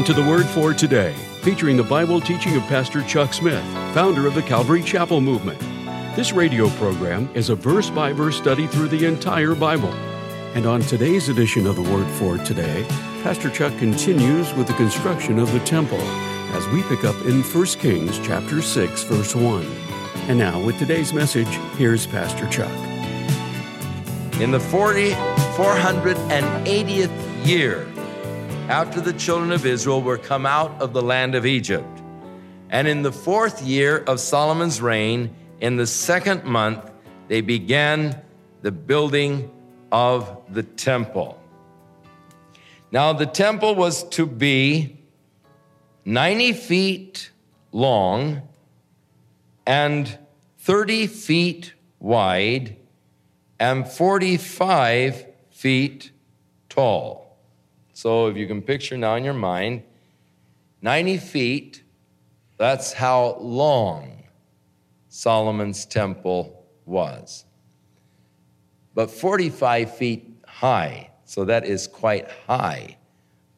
Welcome to the Word for Today, featuring the Bible teaching of Pastor Chuck Smith, founder of the Calvary Chapel Movement. This radio program is a verse by verse study through the entire Bible. And on today's edition of the Word for Today, Pastor Chuck continues with the construction of the temple as we pick up in 1 Kings chapter 6 verse 1. And now with today's message, here's Pastor Chuck. In the 40, 480th year after the children of Israel were come out of the land of Egypt, and in the fourth year of Solomon's reign, in the second month, they began the building of the temple. Now, the temple was to be 90 feet long and 30 feet wide and 45 feet tall. So, if you can picture now in your mind, 90 feet, that's how long Solomon's temple was. But 45 feet high, so that is quite high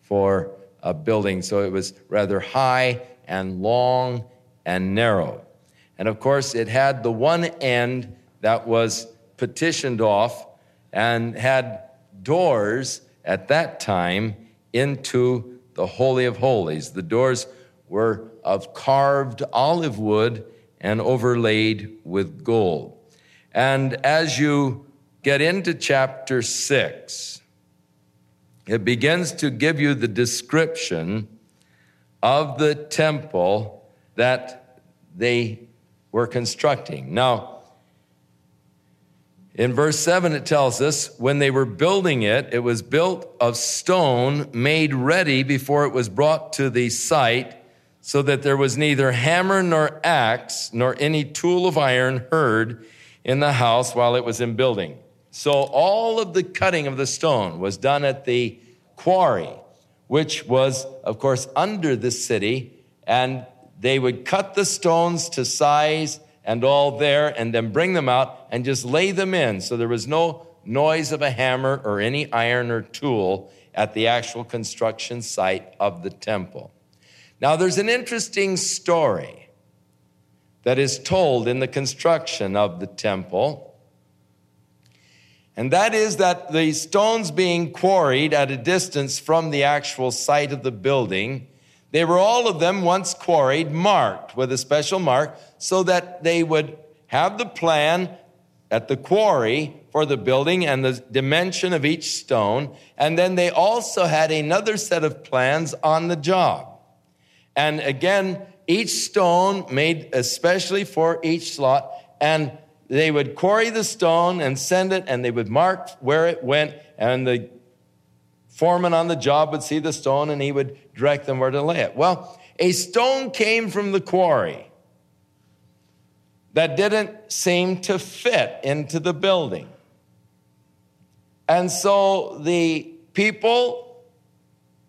for a building. So it was rather high and long and narrow. And of course, it had the one end that was petitioned off and had doors at that time into the Holy of Holies. The doors were of carved olive wood and overlaid with gold. And as you get into chapter 6, it begins to give you the description of the temple that they were constructing. Now, in verse 7, it tells us when they were building it, it was built of stone made ready before it was brought to the site, so that there was neither hammer nor axe nor any tool of iron heard in the house while it was in building. So all of the cutting of the stone was done at the quarry, which was, of course, under the city, and they would cut the stones to size and all there and then bring them out and just lay them in. So there was no noise of a hammer or any iron or tool at the actual construction site of the temple. Now, there's an interesting story that is told in the construction of the temple and that is that the stones being quarried at a distance from the actual site of the building, they were all of them once quarried, marked with a special mark, so that they would have the plan at the quarry for the building and the dimension of each stone. And then they also had another set of plans on the job. And again, each stone made especially for each slot. And they would quarry the stone and send it, and they would mark where it went, and the foreman on the job would see the stone and he would direct them where to lay it. Well, a stone came from the quarry that didn't seem to fit into the building. And so the people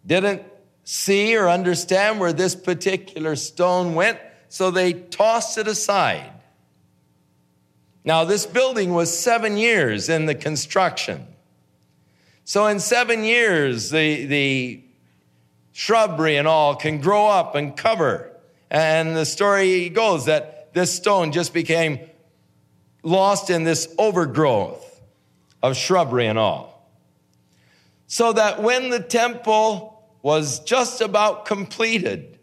didn't see or understand where this particular stone went, so they tossed it aside. Now, this building was seven years in the construction. So, in seven years, the, the shrubbery and all can grow up and cover. And the story goes that this stone just became lost in this overgrowth of shrubbery and all. So that when the temple was just about completed,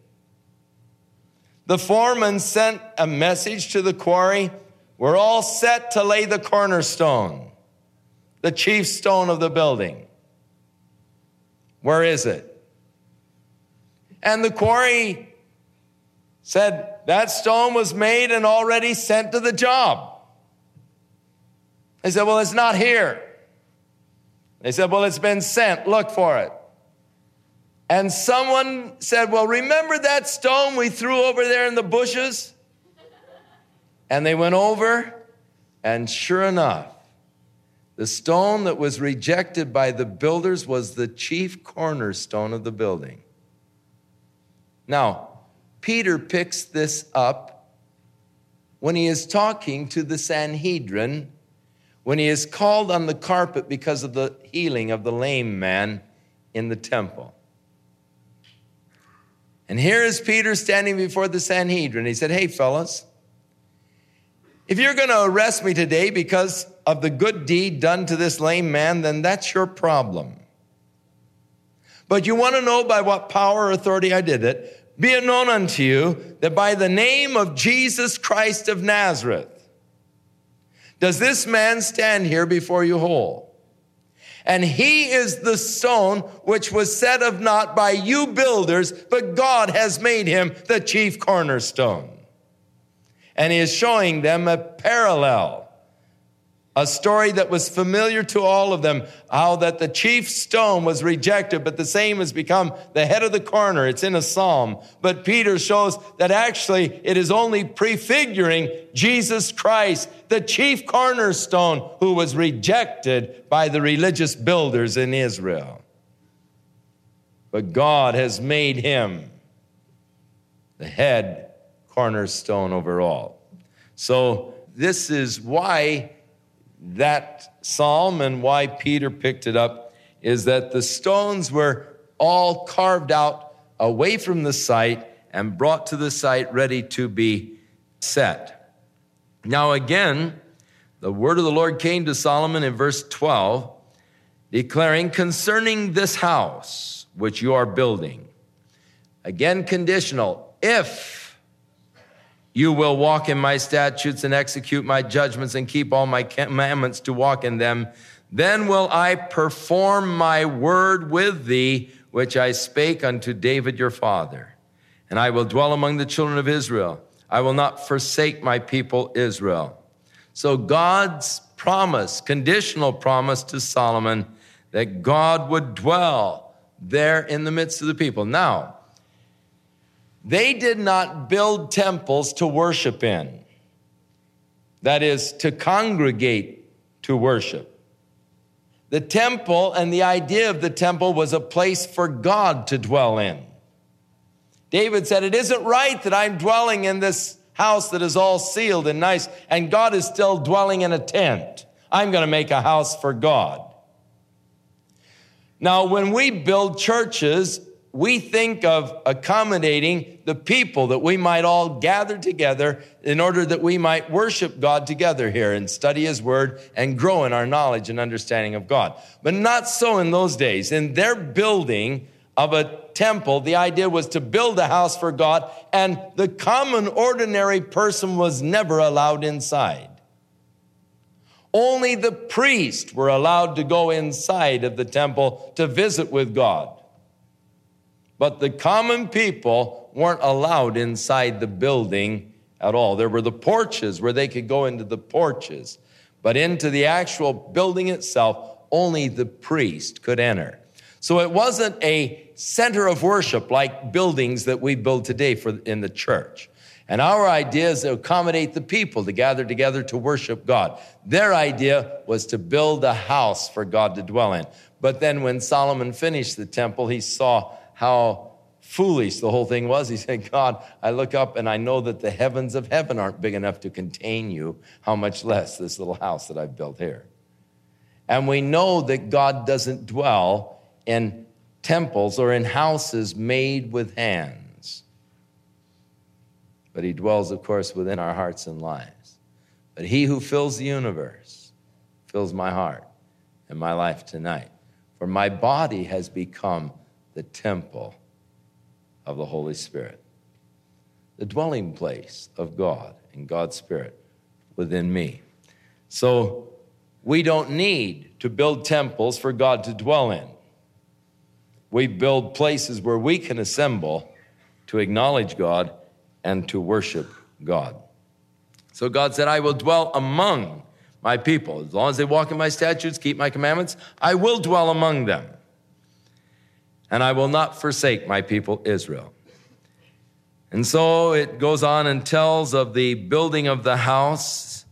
the foreman sent a message to the quarry we're all set to lay the cornerstone, the chief stone of the building. Where is it? And the quarry said that stone was made and already sent to the job. They said, Well, it's not here. They said, Well, it's been sent. Look for it. And someone said, Well, remember that stone we threw over there in the bushes? And they went over, and sure enough, the stone that was rejected by the builders was the chief cornerstone of the building. Now, Peter picks this up when he is talking to the Sanhedrin, when he is called on the carpet because of the healing of the lame man in the temple. And here is Peter standing before the Sanhedrin. He said, Hey, fellas, if you're going to arrest me today because of the good deed done to this lame man, then that's your problem. But you want to know by what power or authority I did it? Be it known unto you that by the name of Jesus Christ of Nazareth, does this man stand here before you whole? And he is the stone which was set of not by you builders, but God has made him the chief cornerstone. And he is showing them a parallel a story that was familiar to all of them how that the chief stone was rejected but the same has become the head of the corner. It's in a psalm. But peter shows that actually it is only prefiguring jesus christ the chief cornerstone who was rejected by the religious builders in israel. But god has made him the head cornerstone over all. So this is why that psalm and why Peter picked it up is that the stones were all carved out away from the site and brought to the site ready to be set. Now, again, the word of the Lord came to Solomon in verse 12, declaring, Concerning this house which you are building, again, conditional, if you will walk in my statutes and execute my judgments and keep all my commandments to walk in them. Then will I perform my word with thee, which I spake unto David your father. And I will dwell among the children of Israel. I will not forsake my people Israel. So God's promise, conditional promise to Solomon that God would dwell there in the midst of the people. Now, they did not build temples to worship in, that is, to congregate to worship. The temple and the idea of the temple was a place for God to dwell in. David said, It isn't right that I'm dwelling in this house that is all sealed and nice, and God is still dwelling in a tent. I'm going to make a house for God. Now, when we build churches, we think of accommodating the people that we might all gather together in order that we might worship God together here and study His Word and grow in our knowledge and understanding of God. But not so in those days. In their building of a temple, the idea was to build a house for God, and the common, ordinary person was never allowed inside. Only the priests were allowed to go inside of the temple to visit with God. But the common people weren't allowed inside the building at all. There were the porches where they could go into the porches, but into the actual building itself, only the priest could enter. So it wasn't a center of worship like buildings that we build today for in the church. And our idea is to accommodate the people to gather together to worship God. Their idea was to build a house for God to dwell in. But then when Solomon finished the temple, he saw how foolish the whole thing was. He said, God, I look up and I know that the heavens of heaven aren't big enough to contain you, how much less this little house that I've built here. And we know that God doesn't dwell in temples or in houses made with hands. But he dwells, of course, within our hearts and lives. But he who fills the universe fills my heart and my life tonight. For my body has become the temple of the Holy Spirit, the dwelling place of God and God's Spirit within me. So we don't need to build temples for God to dwell in. We build places where we can assemble to acknowledge God and to worship God. So God said, I will dwell among my people. As long as they walk in my statutes, keep my commandments, I will dwell among them and I will not forsake my people Israel. And so it goes on and tells of the building of the house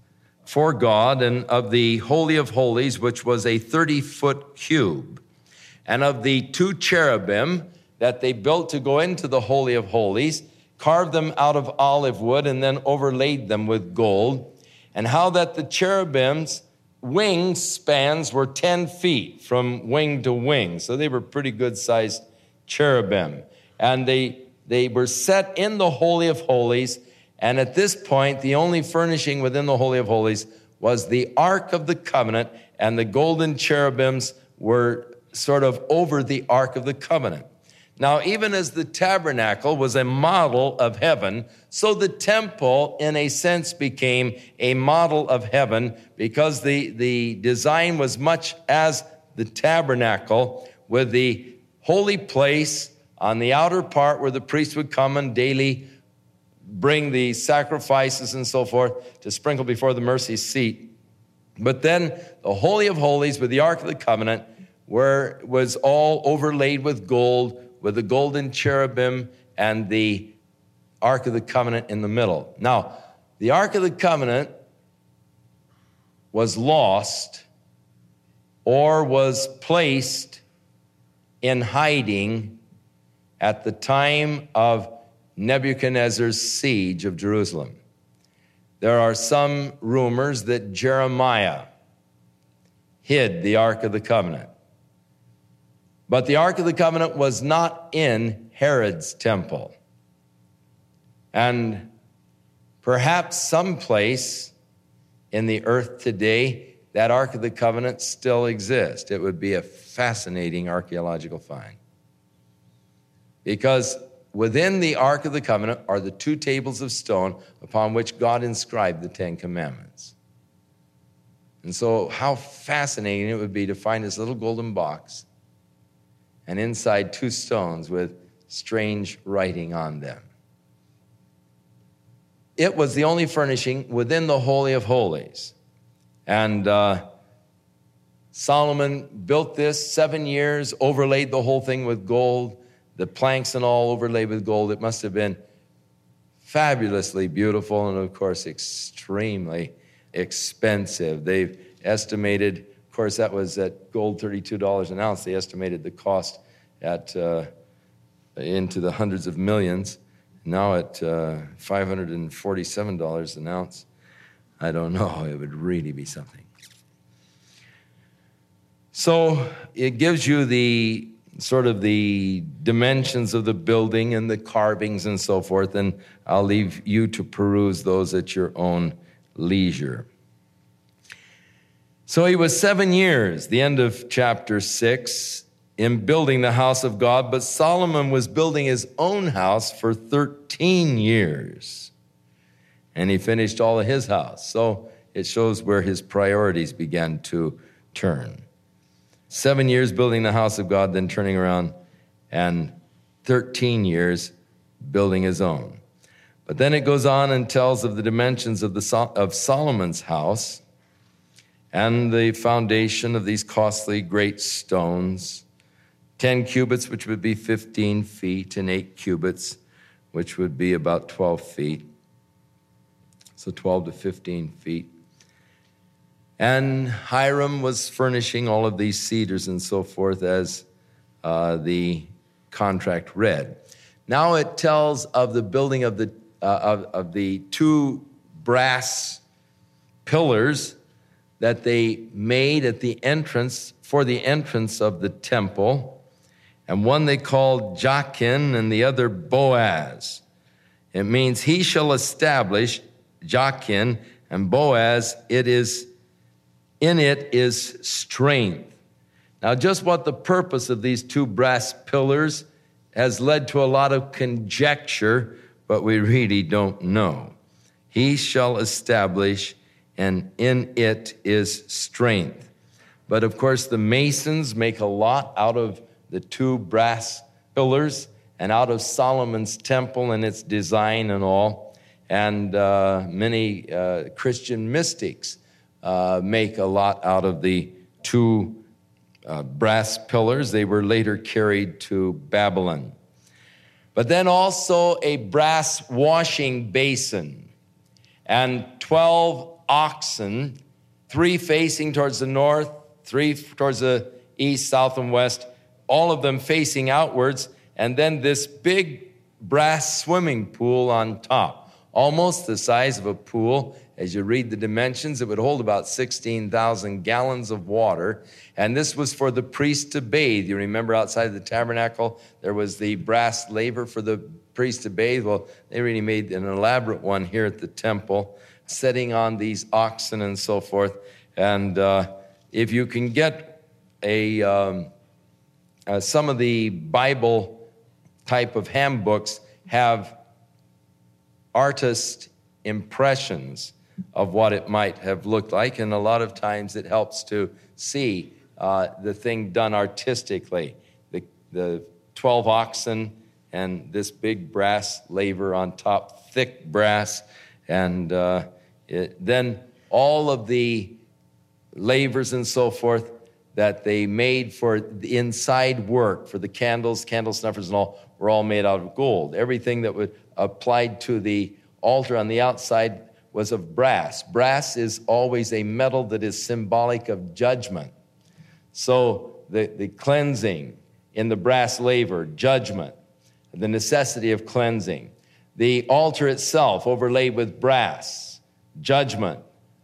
for God and of the Holy of Holies, which was a 30 foot cube, and of the two cherubim that they built to go into the Holy of Holies, carved them out of olive wood, and then overlaid them with gold, and how that the cherubims wing spans were 10 feet from wing to wing. So they were pretty good sized cherubim. And they they were set in the Holy of Holies. And at this point, the only furnishing within the Holy of Holies was the Ark of the Covenant, and the golden cherubims were sort of over the Ark of the Covenant. Now, even as the tabernacle was a model of heaven, so the temple, in a sense, became a model of heaven because the, the design was much as the tabernacle, with the holy place on the outer part where the priest would come and daily bring the sacrifices and so forth to sprinkle before the mercy seat. But then the Holy of Holies with the Ark of the Covenant where was all overlaid with gold with the golden cherubim and the Ark of the Covenant in the middle. Now, the Ark of the Covenant was lost or was placed in hiding at the time of Nebuchadnezzar's siege of Jerusalem. There are some rumors that Jeremiah hid the Ark of the Covenant. But the Ark of the Covenant was not in Herod's temple. And perhaps someplace in the earth today, that Ark of the Covenant still exists. It would be a fascinating archaeological find. Because within the Ark of the Covenant are the two tables of stone upon which God inscribed the Ten Commandments. And so, how fascinating it would be to find this little golden box and inside two stones with strange writing on them. It was the only furnishing within the Holy of Holies. And uh, Solomon built this seven years, overlaid the whole thing with gold, the planks and all overlaid with gold. It must have been fabulously beautiful and, of course, extremely expensive. They've estimated course, that was at gold $32 an ounce. They estimated the cost at uh, into the hundreds of millions. Now at uh, $547 an ounce, I don't know. It would really be something. So it gives you the sort of the dimensions of the building and the carvings and so forth, and I'll leave you to peruse those at your own leisure. So he was seven years, the end of chapter six, in building the house of God, but Solomon was building his own house for 13 years. And he finished all of his house. So it shows where his priorities began to turn. Seven years building the house of God, then turning around, and 13 years building his own. But then it goes on and tells of the dimensions of, the, of Solomon's house and the foundation of these costly great stones 10 cubits, which would be 15 feet, and 8 cubits, which would be about 12 feet. So 12 to 15 feet. And Hiram was furnishing all of these cedars and so forth as uh, the contract read. Now it tells of the building of the, uh, of, of the two brass pillars that they made at the entrance for the entrance of the temple, and one they called Jachin and the other Boaz. It means he shall establish Jachin and Boaz. It is in it is strength. Now, just what the purpose of these two brass pillars has led to a lot of conjecture, but we really don't know. He shall establish and in it is strength. But of course, the masons make a lot out of the two brass pillars and out of Solomon's temple and its design and all. And uh, many uh, Christian mystics uh, make a lot out of the two uh, brass pillars. They were later carried to Babylon. But then also a brass washing basin and 12 oxen, three facing towards the north, three towards the east, south, and west, all of them facing outwards, and then this big brass swimming pool on top, almost the size of a pool. As you read the dimensions, it would hold about 16,000 gallons of water. And this was for the priest to bathe. You remember outside the tabernacle, there was the brass laver for the priest to bathe. Well, they really made an elaborate one here at the temple, setting on these oxen and so forth. And uh, if you can get a um, uh, some of the Bible type of handbooks have artist impressions of what it might have looked like, and a lot of times it helps to see uh, the thing done artistically. The, the 12 oxen and this big brass laver on top, thick brass, and uh, it, then all of the lavers and so forth that they made for the inside work, for the candles, candle snuffers, and all, were all made out of gold. Everything that was applied to the altar on the outside was of brass. Brass is always a metal that is symbolic of judgment. So the, the cleansing in the brass laver, judgment, the necessity of cleansing. The altar itself overlaid with brass, judgment,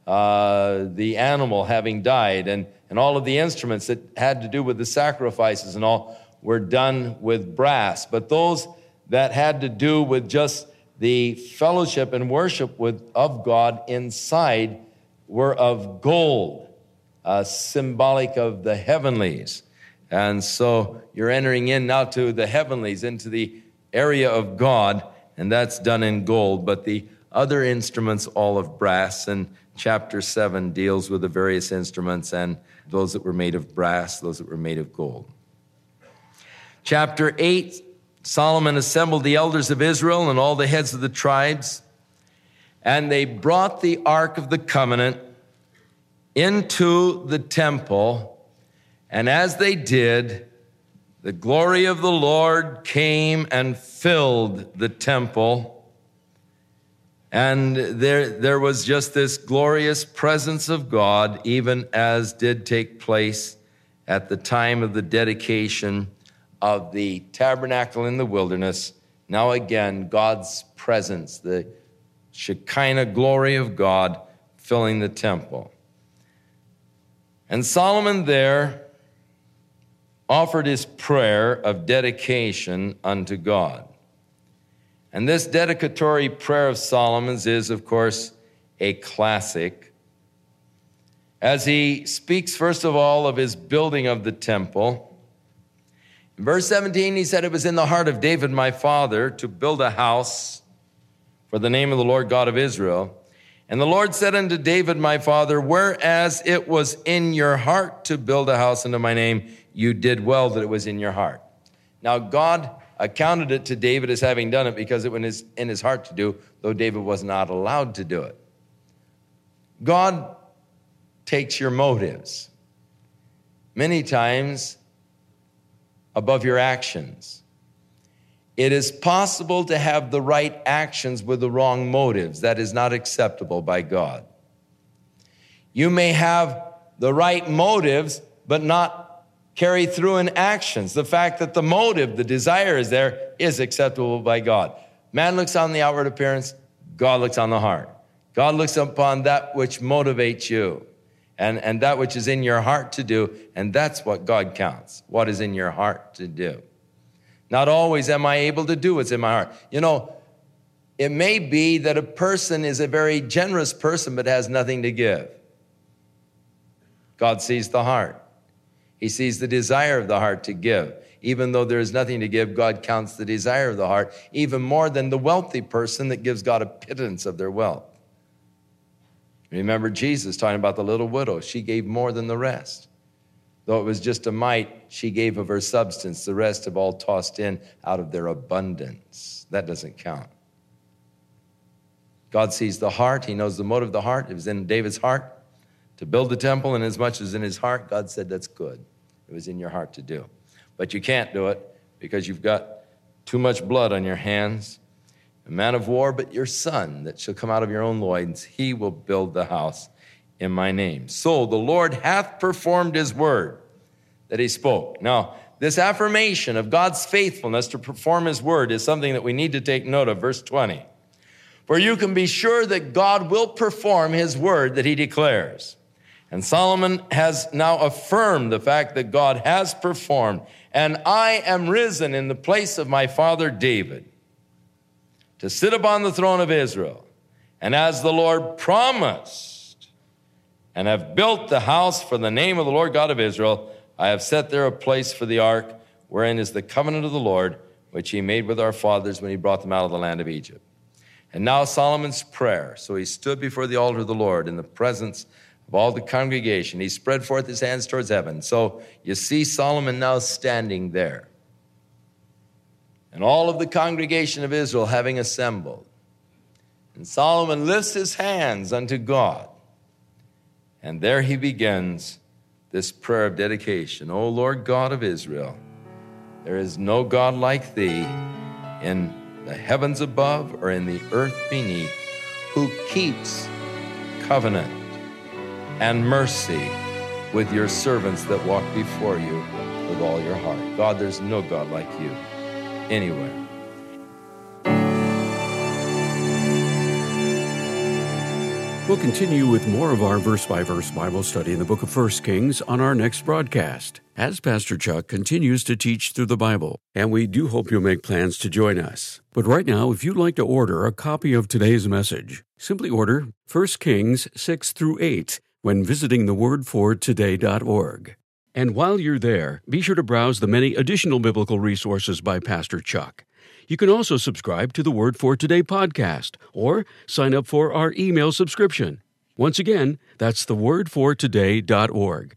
uh, the animal having died, and, and all of the instruments that had to do with the sacrifices and all were done with brass. But those that had to do with just the fellowship and worship with, of God inside were of gold, uh, symbolic of the heavenlies. And so you're entering in now to the heavenlies, into the area of God, and that's done in gold. But the other instruments, all of brass. And chapter 7 deals with the various instruments and those that were made of brass, those that were made of gold. Chapter 8 Solomon assembled the elders of Israel and all the heads of the tribes, and they brought the Ark of the Covenant into the temple. And as they did, the glory of the Lord came and filled the temple. And there, there was just this glorious presence of God, even as did take place at the time of the dedication of the tabernacle in the wilderness. Now, again, God's presence, the Shekinah glory of God filling the temple. And Solomon there offered his prayer of dedication unto God. And this dedicatory prayer of Solomon's is, of course, a classic. As he speaks, first of all, of his building of the temple in verse 17, he said, It was in the heart of David, my father, to build a house for the name of the Lord God of Israel. And the Lord said unto David, my father, Whereas it was in your heart to build a house unto my name, you did well that it was in your heart. Now, God accounted it to David as having done it because it was in his heart to do, though David was not allowed to do it. God takes your motives. Many times, above your actions. It is possible to have the right actions with the wrong motives. That is not acceptable by God. You may have the right motives, but not carry through in actions. The fact that the motive, the desire is there, is acceptable by God. Man looks on the outward appearance, God looks on the heart. God looks upon that which motivates you and, and that which is in your heart to do, and that's what God counts. What is in your heart to do. Not always am I able to do what's in my heart. You know, it may be that a person is a very generous person but has nothing to give. God sees the heart. He sees the desire of the heart to give. Even though there is nothing to give, God counts the desire of the heart even more than the wealthy person that gives God a pittance of their wealth. Remember Jesus talking about the little widow. She gave more than the rest. Though it was just a mite, she gave of her substance. The rest have all tossed in out of their abundance. That doesn't count. God sees the heart. He knows the motive of the heart. It was in David's heart to build the temple, and as much as in his heart, God said, That's good. It was in your heart to do. But you can't do it because you've got too much blood on your hands a man of war, but your son that shall come out of your own loins, he will build the house in my name. So the Lord hath performed his word that he spoke. Now, this affirmation of God's faithfulness to perform his word is something that we need to take note of. Verse 20. For you can be sure that God will perform his word that he declares. And Solomon has now affirmed the fact that God has performed, and I am risen in the place of my father David to sit upon the throne of Israel. And as the Lord promised, and have built the house for the name of the Lord God of Israel, I have set there a place for the ark, wherein is the covenant of the Lord, which he made with our fathers when he brought them out of the land of Egypt. And now Solomon's prayer. So he stood before the altar of the Lord in the presence of all the congregation. He spread forth his hands towards heaven. So you see Solomon now standing there. And all of the congregation of Israel having assembled. And Solomon lifts his hands unto God. And there he begins this prayer of dedication. O Lord God of Israel, there is no God like thee in the heavens above or in the earth beneath who keeps covenant and mercy with your servants that walk before you with all your heart. God, there's no God like you anywhere. We'll continue with more of our verse by verse Bible study in the book of 1 Kings on our next broadcast, as Pastor Chuck continues to teach through the Bible, and we do hope you'll make plans to join us. But right now, if you'd like to order a copy of today's message, simply order 1 Kings 6 through 8 when visiting thewordfortoday.org. And while you're there, be sure to browse the many additional biblical resources by Pastor Chuck. You can also subscribe to the Word for Today podcast or sign up for our email subscription. Once again, that's thewordfortoday.org.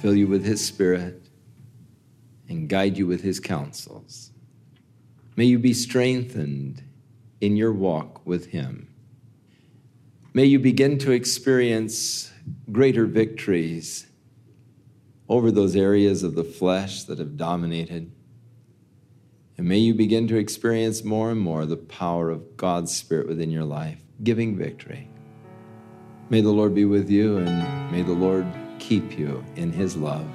fill you with his spirit, and guide you with his counsels. May you be strengthened in your walk with him. May you begin to experience greater victories over those areas of the flesh that have dominated. And may you begin to experience more and more the power of God's Spirit within your life, giving victory. May the Lord be with you and may the Lord keep you in his love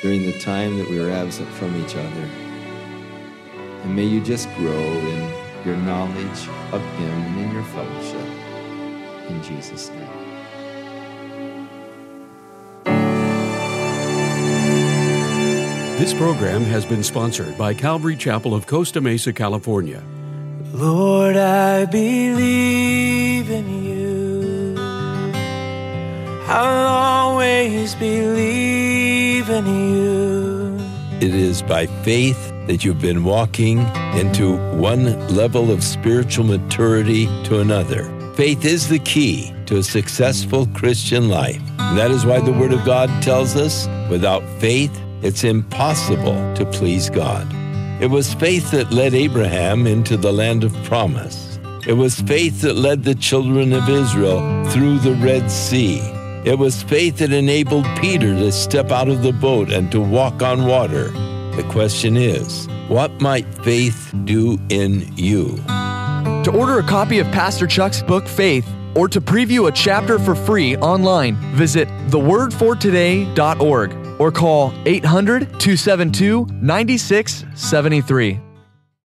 during the time that we are absent from each other. And may you just grow in your knowledge of him and in your fellowship. In Jesus' name. This program has been sponsored by Calvary Chapel of Costa Mesa, California. Lord, I believe in you. I'll always believe in you. It is by faith that you've been walking into one level of spiritual maturity to another. Faith is the key to a successful Christian life. And that is why the Word of God tells us without faith, it's impossible to please God. It was faith that led Abraham into the land of promise. It was faith that led the children of Israel through the Red Sea. It was faith that enabled Peter to step out of the boat and to walk on water. The question is, what might faith do in you? To order a copy of Pastor Chuck's book, Faith, or to preview a chapter for free online, visit thewordfortoday.org or call 800 272 9673.